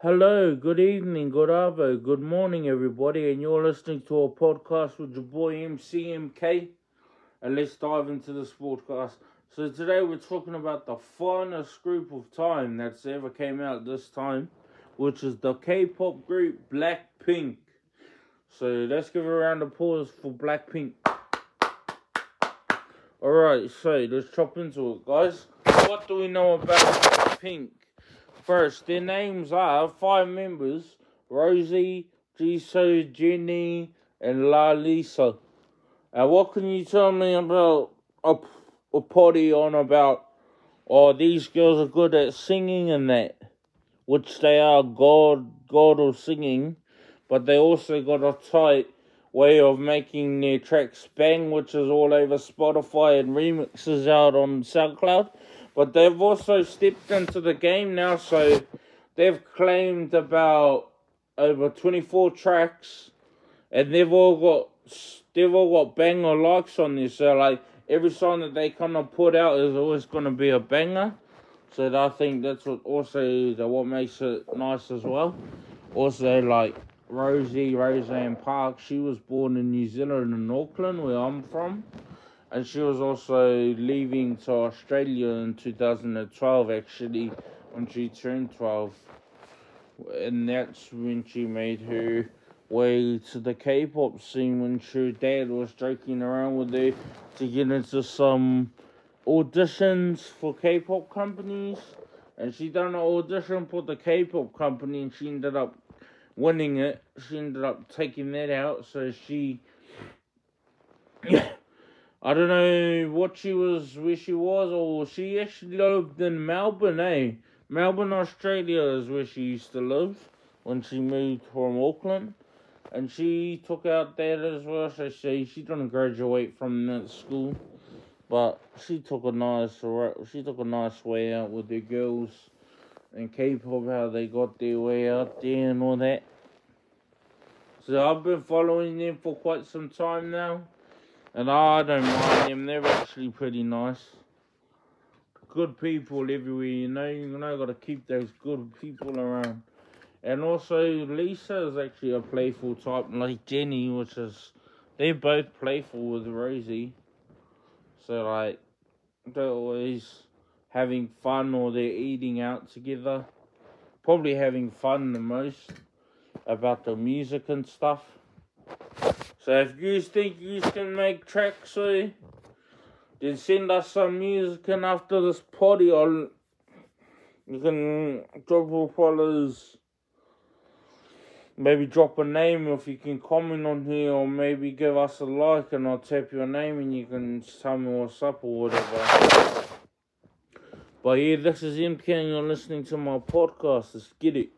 Hello, good evening, good avo, good morning, everybody, and you're listening to a podcast with your boy MCMK. And let's dive into this podcast. So today we're talking about the finest group of time that's ever came out this time, which is the K-pop group Blackpink. So let's give a round of applause for Blackpink. Alright, so let's chop into it, guys. What do we know about Pink? First, their names are five members Rosie, Jisoo, Jennie, and Lalisa. And what can you tell me about a, a potty on about? Oh, these girls are good at singing and that, which they are god god of singing, but they also got a tight way of making their tracks bang, which is all over Spotify and remixes out on SoundCloud. But they've also stepped into the game now, so they've claimed about over 24 tracks, and they've all got they've all got banger likes on this. So like every song that they kind of put out is always going to be a banger. So I think that's what also the what makes it nice as well. Also like Rosie, Roseanne Park. She was born in New Zealand in Auckland, where I'm from. And she was also leaving to Australia in 2012, actually, when she turned 12. And that's when she made her way to the K pop scene when her dad was joking around with her to get into some auditions for K pop companies. And she done an audition for the K pop company and she ended up winning it. She ended up taking that out, so she. I don't know what she was, where she was, or she actually lived in Melbourne, eh? Melbourne, Australia is where she used to live when she moved from Auckland. And she took out that as well, so she, she didn't graduate from that school. But she took a nice, she took a nice way out with the girls and K-pop, how they got their way out there and all that. So I've been following them for quite some time now, and I don't mind them. They're actually pretty nice. Good people everywhere, you know. You know, got to keep those good people around. And also, Lisa is actually a playful type, like Jennie, which is they're both playful with Rosie. So like, they're always having fun or they're eating out together. Probably having fun the most about the music and stuff. So if you think you can make tracks, eh, then send us some music and after this party, I'll, you can drop your followers. Maybe drop a name if you can comment on here, or maybe give us a like and I'll tap your name and you can tell me what's up or whatever. But yeah, this is MK and you're listening to my podcast. Let's get it.